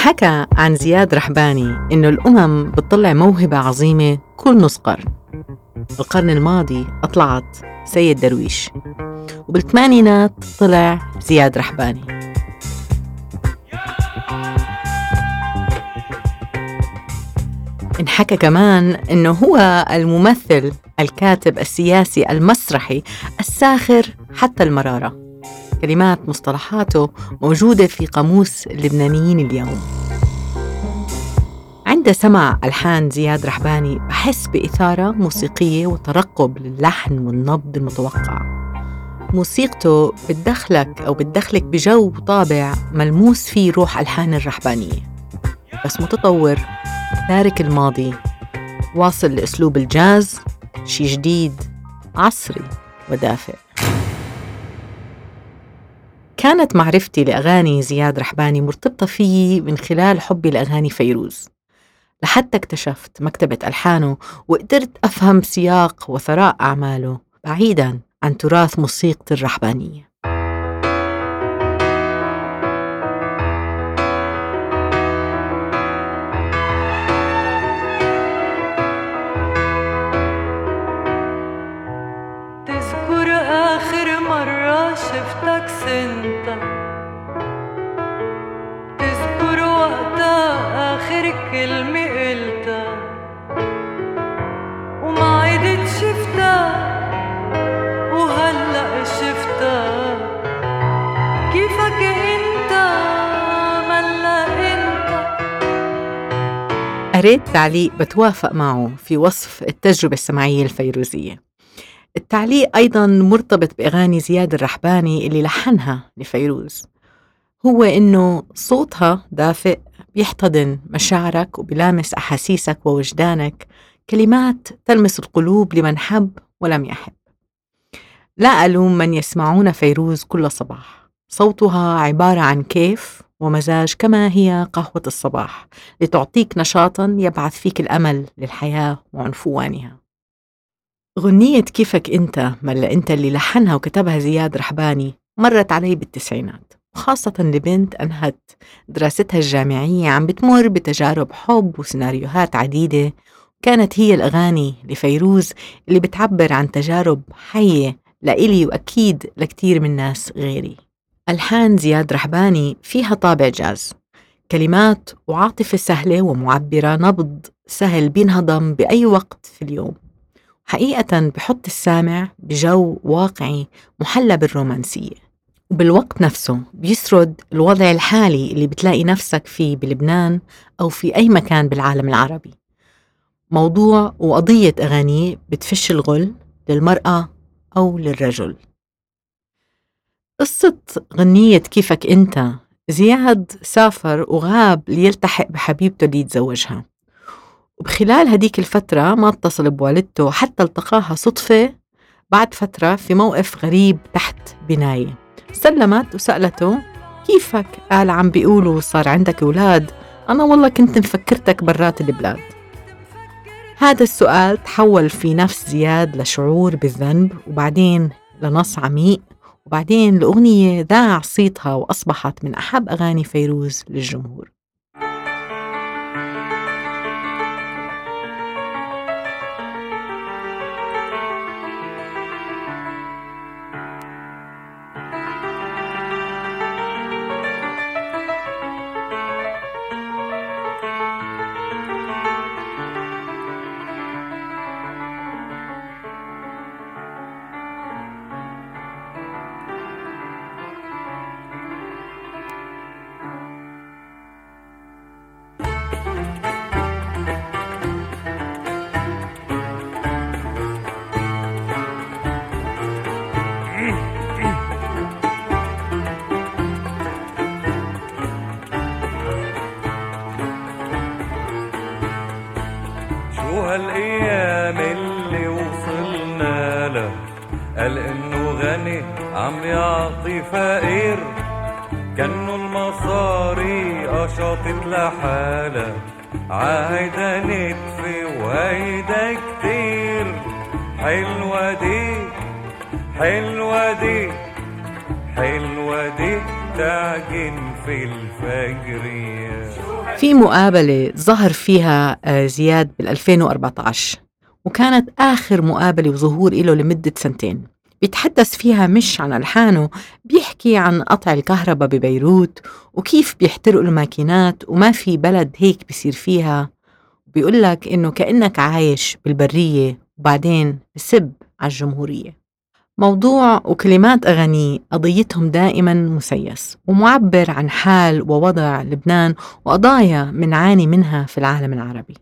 انحكى عن زياد رحباني إنه الأمم بتطلع موهبة عظيمة كل نص قرن. القرن الماضي أطلعت سيد درويش وبالثمانينات طلع زياد رحباني. انحكى كمان إنه هو الممثل الكاتب السياسي المسرحي الساخر حتى المرارة. كلمات مصطلحاته موجودة في قاموس اللبنانيين اليوم. عند سمع ألحان زياد رحباني بحس بإثارة موسيقية وترقب للحن والنبض المتوقع. موسيقته بتدخلك أو بتدخلك بجو وطابع ملموس فيه روح ألحان الرحبانية. بس متطور تارك الماضي واصل لأسلوب الجاز شي جديد عصري ودافئ. كانت معرفتي لأغاني زياد رحباني مرتبطة فيي من خلال حبي لأغاني فيروز. لحتى اكتشفت مكتبة ألحانه وقدرت أفهم سياق وثراء أعماله بعيدا عن تراث موسيقى الرحبانية. قريت تعليق بتوافق معه في وصف التجربة السمعية الفيروزية. التعليق أيضا مرتبط بأغاني زياد الرحباني اللي لحنها لفيروز. هو إنه صوتها دافئ بيحتضن مشاعرك وبلامس أحاسيسك ووجدانك كلمات تلمس القلوب لمن حب ولم يحب. لا ألوم من يسمعون فيروز كل صباح. صوتها عبارة عن كيف ومزاج كما هي قهوة الصباح لتعطيك نشاطا يبعث فيك الأمل للحياة وعنفوانها. غنية كيفك أنت ملا أنت اللي لحنها وكتبها زياد رحباني مرت علي بالتسعينات وخاصة لبنت أنهت دراستها الجامعية عم بتمر بتجارب حب وسيناريوهات عديدة كانت هي الأغاني لفيروز اللي بتعبر عن تجارب حية لإلي وأكيد لكتير من ناس غيري. ألحان زياد رحباني فيها طابع جاز. كلمات وعاطفة سهلة ومعبرة نبض سهل بينهضم بأي وقت في اليوم. حقيقة بحط السامع بجو واقعي محلى بالرومانسية. وبالوقت نفسه بيسرد الوضع الحالي اللي بتلاقي نفسك فيه بلبنان أو في أي مكان بالعالم العربي. موضوع وقضية أغانيه بتفش الغل للمرأة أو للرجل. قصة غنية كيفك أنت؟ زياد سافر وغاب ليلتحق بحبيبته اللي يتزوجها. وبخلال هديك الفترة ما اتصل بوالدته حتى التقاها صدفة. بعد فترة في موقف غريب تحت بناية. سلمت وسألته كيفك؟ قال عم بيقولوا صار عندك أولاد. أنا والله كنت مفكرتك برات البلاد. هذا السؤال تحول في نفس زياد لشعور بالذنب وبعدين لنص عميق وبعدين لأغنية ذاع صيتها وأصبحت من أحب أغاني فيروز للجمهور. حلوة دي حلوة دي حلوة دي تعجن في الفجرية في مقابلة ظهر فيها آه، زياد بال 2014 وكانت آخر مقابلة وظهور له لمدة سنتين. بيتحدث فيها مش عن ألحانه بيحكي عن قطع الكهرباء ببيروت وكيف بيحترقوا الماكينات وما في بلد هيك بيصير فيها. بيقول لك إنه كأنك عايش بالبرية. وبعدين بسب على الجمهورية. موضوع وكلمات أغانيه قضيتهم دائما مسيس ومعبر عن حال ووضع لبنان وقضايا منعاني منها في العالم العربي.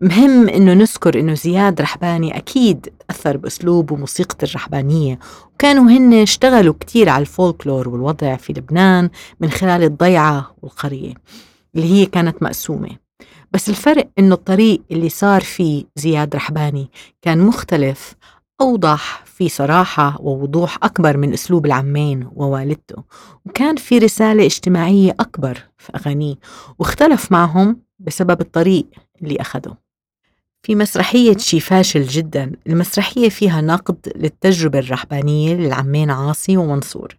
مهم إنه نذكر إنه زياد رحباني أكيد تأثر بأسلوب وموسيقى الرحبانية وكانوا هن اشتغلوا كتير على الفولكلور والوضع في لبنان من خلال الضيعة والقرية اللي هي كانت مقسومة. بس الفرق إنه الطريق اللي صار فيه زياد رحباني كان مختلف أوضح في صراحة ووضوح أكبر من أسلوب العمين ووالدته وكان في رسالة اجتماعية أكبر في أغانيه واختلف معهم بسبب الطريق اللي أخده في مسرحية شي فاشل جدا المسرحية فيها نقد للتجربة الرهبانية للعمين عاصي ومنصور.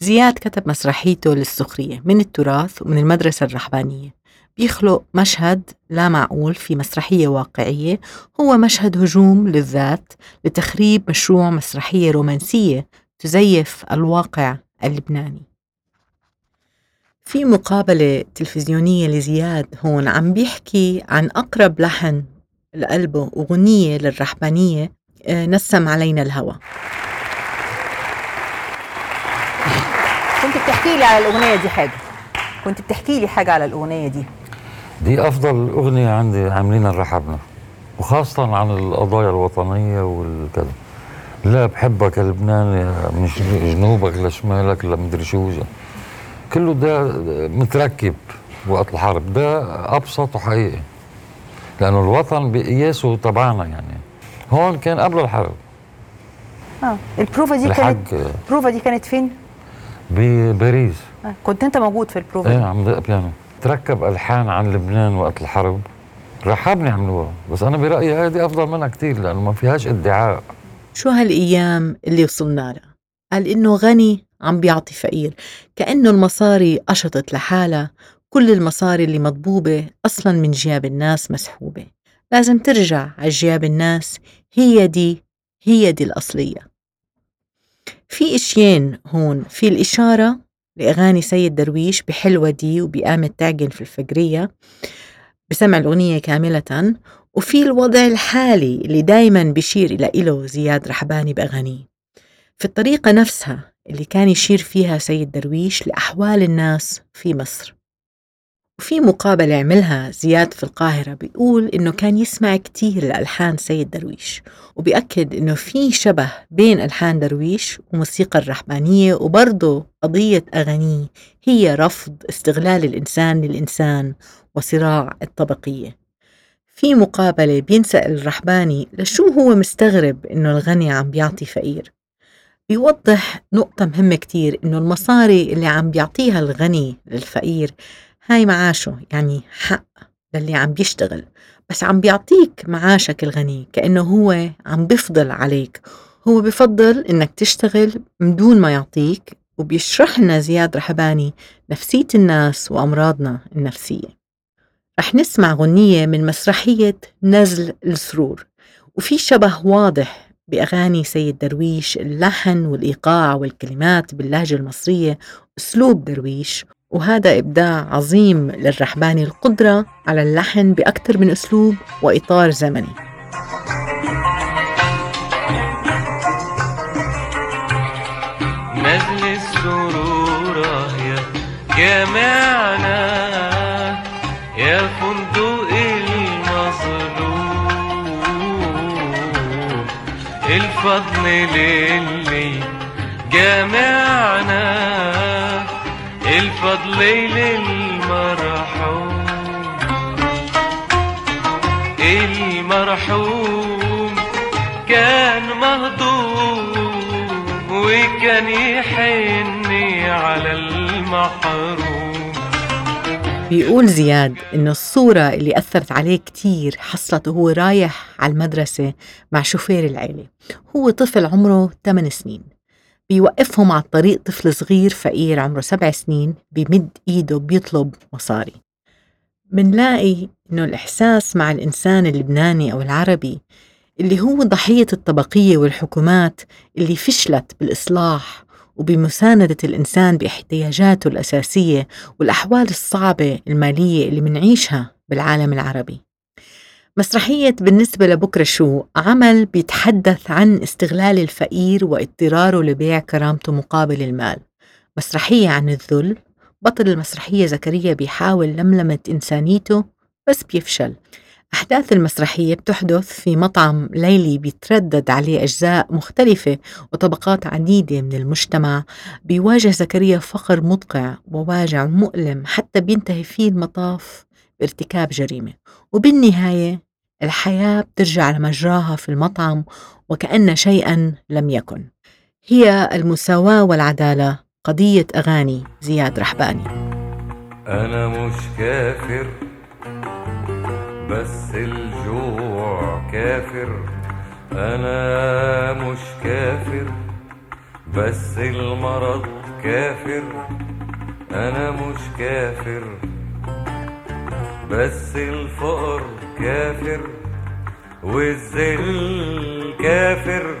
زياد كتب مسرحيته للسخرية من التراث ومن المدرسة الرهبانية بيخلق مشهد لا معقول في مسرحية واقعية هو مشهد هجوم للذات لتخريب مشروع مسرحية رومانسية تزيف الواقع اللبناني. في مقابلة تلفزيونية لزياد هون عم بيحكي عن أقرب لحن لقلبه أغنية للرحبانية آه، نسم علينا الهوى. كنت بتحكي لي على الأغنية دي حاجة. كنت بتحكي لي حاجة على الأغنية دي. دي أفضل أغنية عندي عاملينها الرحبنا وخاصة عن القضايا الوطنية والكذا. لا بحبك يا لبنان مش جنوبك لشمالك لمدري شو كله ده متركب وقت الحرب. ده أبسط وحقيقي لأنه الوطن بقياسه تبعنا يعني. هون كان قبل الحرب. آه البروفا دي كانت البروفا دي كانت فين؟ بباريس آه. كنت أنت موجود في البروفا إيه عم دق بيانو. تركب ألحان عن لبنان وقت الحرب؟ رحبني عملوها بس أنا برأيي هذه أفضل منها كتير لأنه ما فيهاش ادعاء. شو هالأيام اللي وصلنا لها؟ قال إنه غني عم بيعطي فقير كأنه المصاري قشطت لحالها كل المصاري اللي مضبوبة أصلا من جياب الناس مسحوبة. لازم ترجع على جياب الناس هي دي هي دي الأصلية. في إشيين هون في الإشارة لأغاني سيد درويش بحلوة دي وبقامة تعجن في الفجرية بسمع الأغنية كاملة. وفي الوضع الحالي اللي دايما بيشير إلى إله زياد رحباني بأغانيه. في الطريقة نفسها اللي كان يشير فيها سيد درويش لأحوال الناس في مصر. وفي مقابلة عملها زياد في القاهرة بيقول إنه كان يسمع كتير لألحان سيد درويش وبيأكد إنه في شبه بين ألحان درويش وموسيقى الرحبانية وبرضه قضية أغانيه هي رفض استغلال الإنسان للإنسان وصراع الطبقية. في مقابلة بينسأل الرحباني لشو هو مستغرب إنه الغني عم بيعطي فقير؟ بيوضح نقطة مهمة كتير إنه المصاري اللي عم بيعطيها الغني للفقير هاي معاشه يعني حق للي عم بيشتغل. بس عم بيعطيك معاشك الغني كأنه هو عم بفضل عليك. هو بفضل إنك تشتغل من دون ما يعطيك وبيشرح لنا زياد رحباني نفسية الناس وأمراضنا النفسية. رح نسمع غنية من مسرحية نزل السرور وفي شبه واضح بأغاني سيد درويش اللحن والإيقاع والكلمات باللهجة المصرية أسلوب درويش وهذا إبداع عظيم للرحباني القدرة على اللحن بأكثر من أسلوب وإطار زمني. نزل السرور يا جامعنا يا فندق المظلوم. الفضل للي جامعنا الفضل للمرحوم المرحوم كان مهضوم وكان يحن على المحروم. بيقول زياد إنه الصورة اللي أثرت عليه كتير حصلت وهو رايح على المدرسة مع شوفير العيلة. هو طفل عمره 8 سنين. بيوقفهم على الطريق طفل صغير فقير عمره سبع سنين بيمد إيده بيطلب مصاري. منلاقي إنه الإحساس مع الإنسان اللبناني أو العربي اللي هو ضحية الطبقية والحكومات اللي فشلت بالإصلاح وبمساندة الإنسان باحتياجاته الأساسية والأحوال الصعبة المالية اللي منعيشها بالعالم العربي. مسرحية بالنسبة لبكرة شو؟ عمل بيتحدث عن استغلال الفقير واضطراره لبيع كرامته مقابل المال. مسرحية عن الذل. بطل المسرحية زكريا بيحاول لملمة إنسانيته بس بيفشل. أحداث المسرحية بتحدث في مطعم ليلي بيتردد عليه أجزاء مختلفة وطبقات عديدة من المجتمع. بيواجه زكريا فقر مدقع وواجع مؤلم حتى بينتهي فيه المطاف بارتكاب جريمة. وبالنهاية الحياة بترجع لمجراها في المطعم وكأن شيئا لم يكن. هي المساواة والعدالة قضية أغاني زياد رحباني. أنا مش كافر بس الجوع كافر. أنا مش كافر بس المرض كافر. أنا مش كافر بس الفقر كافر والذل كافر.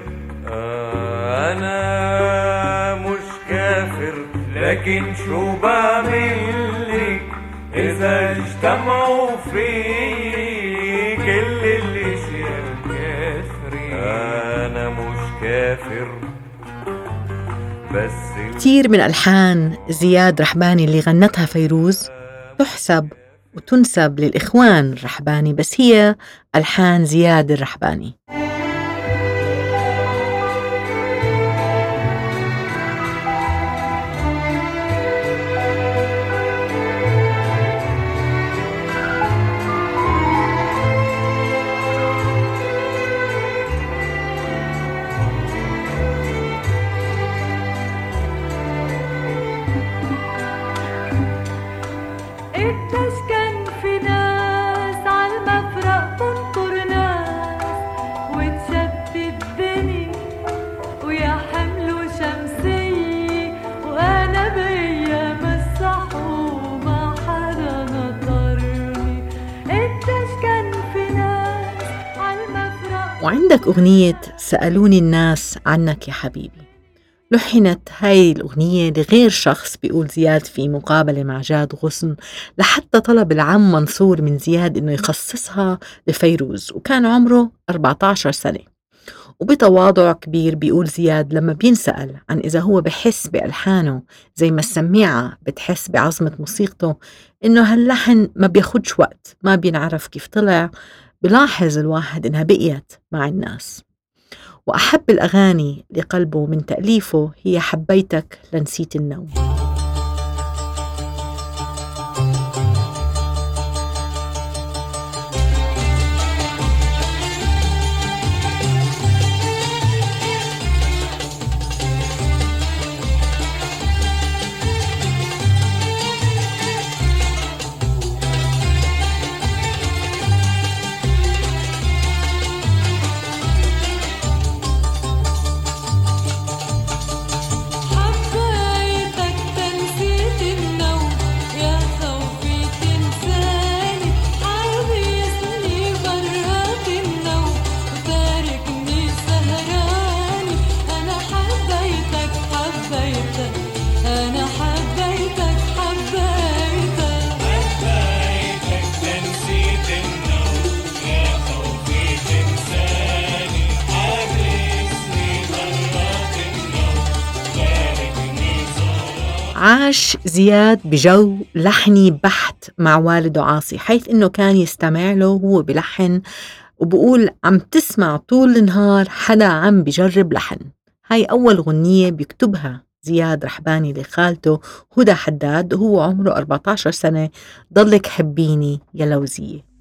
آه، أنا مش كافر لكن شو بعمل لك إذا اجتمعوا في كل الأشياء كافرين أنا مش كافر بس كتير من ألحان زياد رحباني اللي غنتها فيروز تحسب وتنسب للإخوان الرحباني بس هي ألحان زياد الرحباني. وعندك أغنية سألوني الناس عنك يا حبيبي. لحنت هاي الأغنية لغير شخص بيقول زياد في مقابلة مع جاد غصن لحتى طلب العم منصور من زياد إنه يخصصها لفيروز وكان عمره 14 سنة. وبتواضع كبير بيقول زياد لما بينسأل عن إذا هو بحس بألحانه زي ما السميعة بتحس بعظمة موسيقته إنه هاللحن ما بياخدش وقت ما بينعرف كيف طلع بلاحظ الواحد إنها بقيت مع الناس. وأحب الأغاني لقلبه من تأليفه هي حبيتك لنسيت النوم. عاش زياد بجو لحني بحت مع والده عاصي حيث إنه كان يستمع له وهو بلحن وبقول عم تسمع طول النهار حدا عم بجرب لحن. هاي أول غنية بيكتبها زياد رحباني لخالته هدى حداد وهو عمره 14 سنة ضلك حبيني يا لوزية.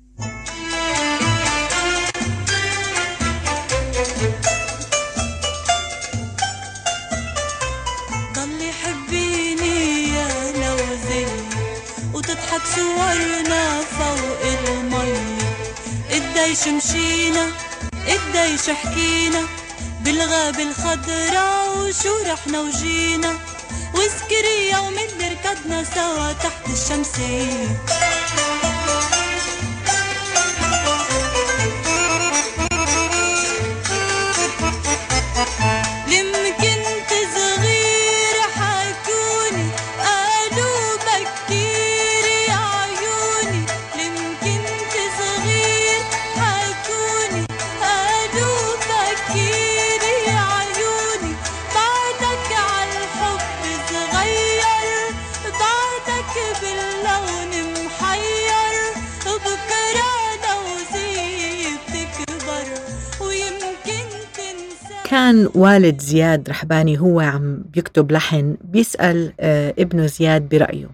صورنا فوق المي. قديش مشينا قديش حكينا؟ بالغابة الخضراء وشو رحنا وجينا؟ وسكري يوم اللي ركضنا سوا تحت الشمسية كان والد زياد رحباني هو عم بيكتب لحن بيسأل آه، ابنه زياد برأيه.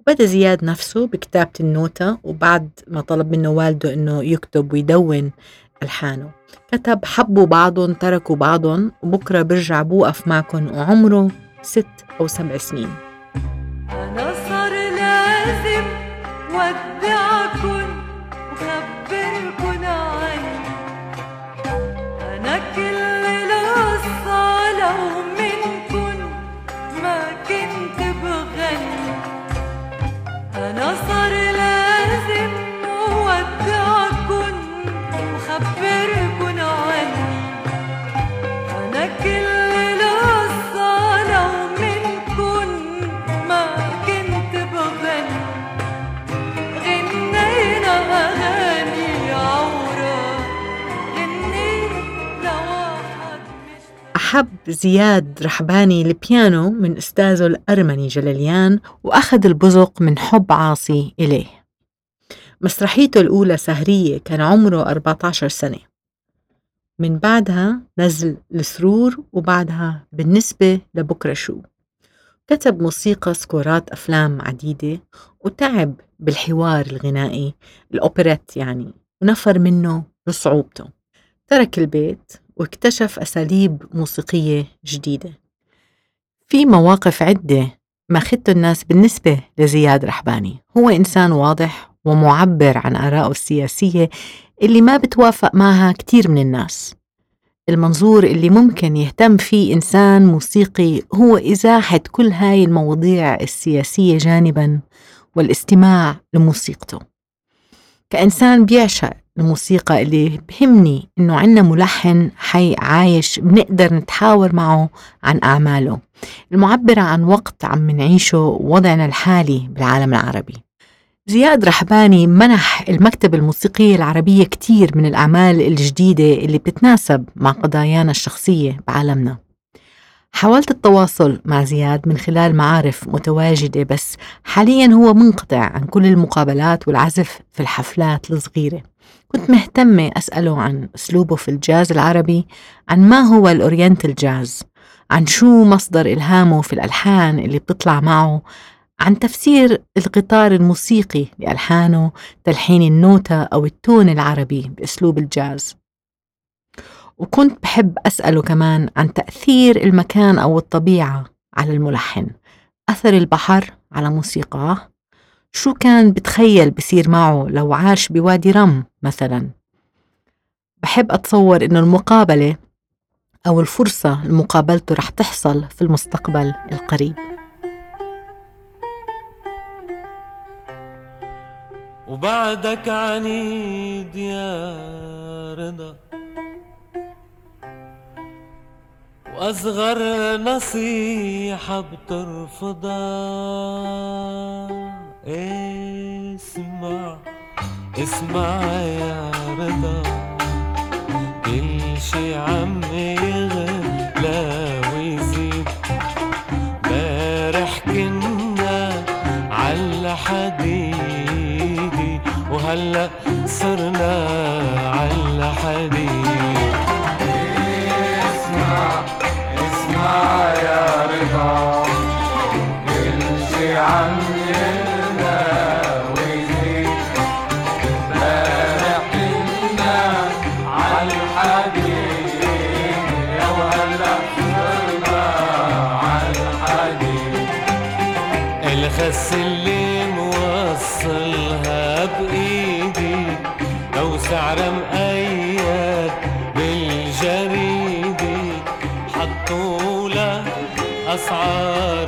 وبدأ زياد نفسه بكتابة النوتة وبعد ما طلب منه والده إنه يكتب ويدون ألحانه. كتب حبوا بعضهم تركوا بعضهم وبكرة برجع بوقف معكم وعمره ست أو سبع سنين. أنا صار لازم ودعكن أحب زياد رحباني البيانو من أستاذه الأرمني جلاليان وأخذ البزق من حب عاصي إليه. مسرحيته الأولى سهرية كان عمره 14 سنة. من بعدها نزل السرور وبعدها بالنسبة لبكرة شو. كتب موسيقى سكورات أفلام عديدة وتعب بالحوار الغنائي الأوبريت يعني ونفر منه بصعوبته. ترك البيت واكتشف أساليب موسيقية جديدة. في مواقف عدة ماخدته الناس بالنسبة لزياد رحباني. هو إنسان واضح ومعبر عن آرائه السياسية اللي ما بتوافق معها كتير من الناس. المنظور اللي ممكن يهتم فيه إنسان موسيقي هو إزاحة كل هاي المواضيع السياسية جانبا والاستماع لموسيقته. كإنسان بيعشق الموسيقى اللي بهمني إنه عنا ملحن حي عايش بنقدر نتحاور معه عن أعماله المعبرة عن وقت عم نعيشه ووضعنا الحالي بالعالم العربي. زياد رحباني منح المكتبة الموسيقية العربية كتير من الأعمال الجديدة اللي بتتناسب مع قضايانا الشخصية بعالمنا. حاولت التواصل مع زياد من خلال معارف متواجدة بس حاليا هو منقطع عن كل المقابلات والعزف في الحفلات الصغيرة. كنت مهتمة أسأله عن أسلوبه في الجاز العربي عن ما هو ال oriental jazz عن شو مصدر إلهامه في الألحان اللي بتطلع معه عن تفسير القطار الموسيقي لألحانه تلحين النوتة أو ال tone العربي بأسلوب الجاز. وكنت بحب أسأله كمان عن تأثير المكان أو الطبيعة على الملحن. أثر البحر على موسيقاه. شو كان بتخيل بصير معه لو عاش بوادي رم مثلا؟ بحب أتصور إنه المقابلة أو الفرصة لمقابلته رح تحصل في المستقبل القريب. وبعدك عنيد يا رضا. وأصغر نصيحة بترفضها. اسمع اسمع يا رضا. كل شي عم يغلى ويزيد بارح كنا على حديدي وهلا صرنا إيدك لو سعرة مقيد بالجريدة حطولك اسعار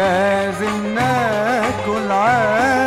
لازم ناكل عادي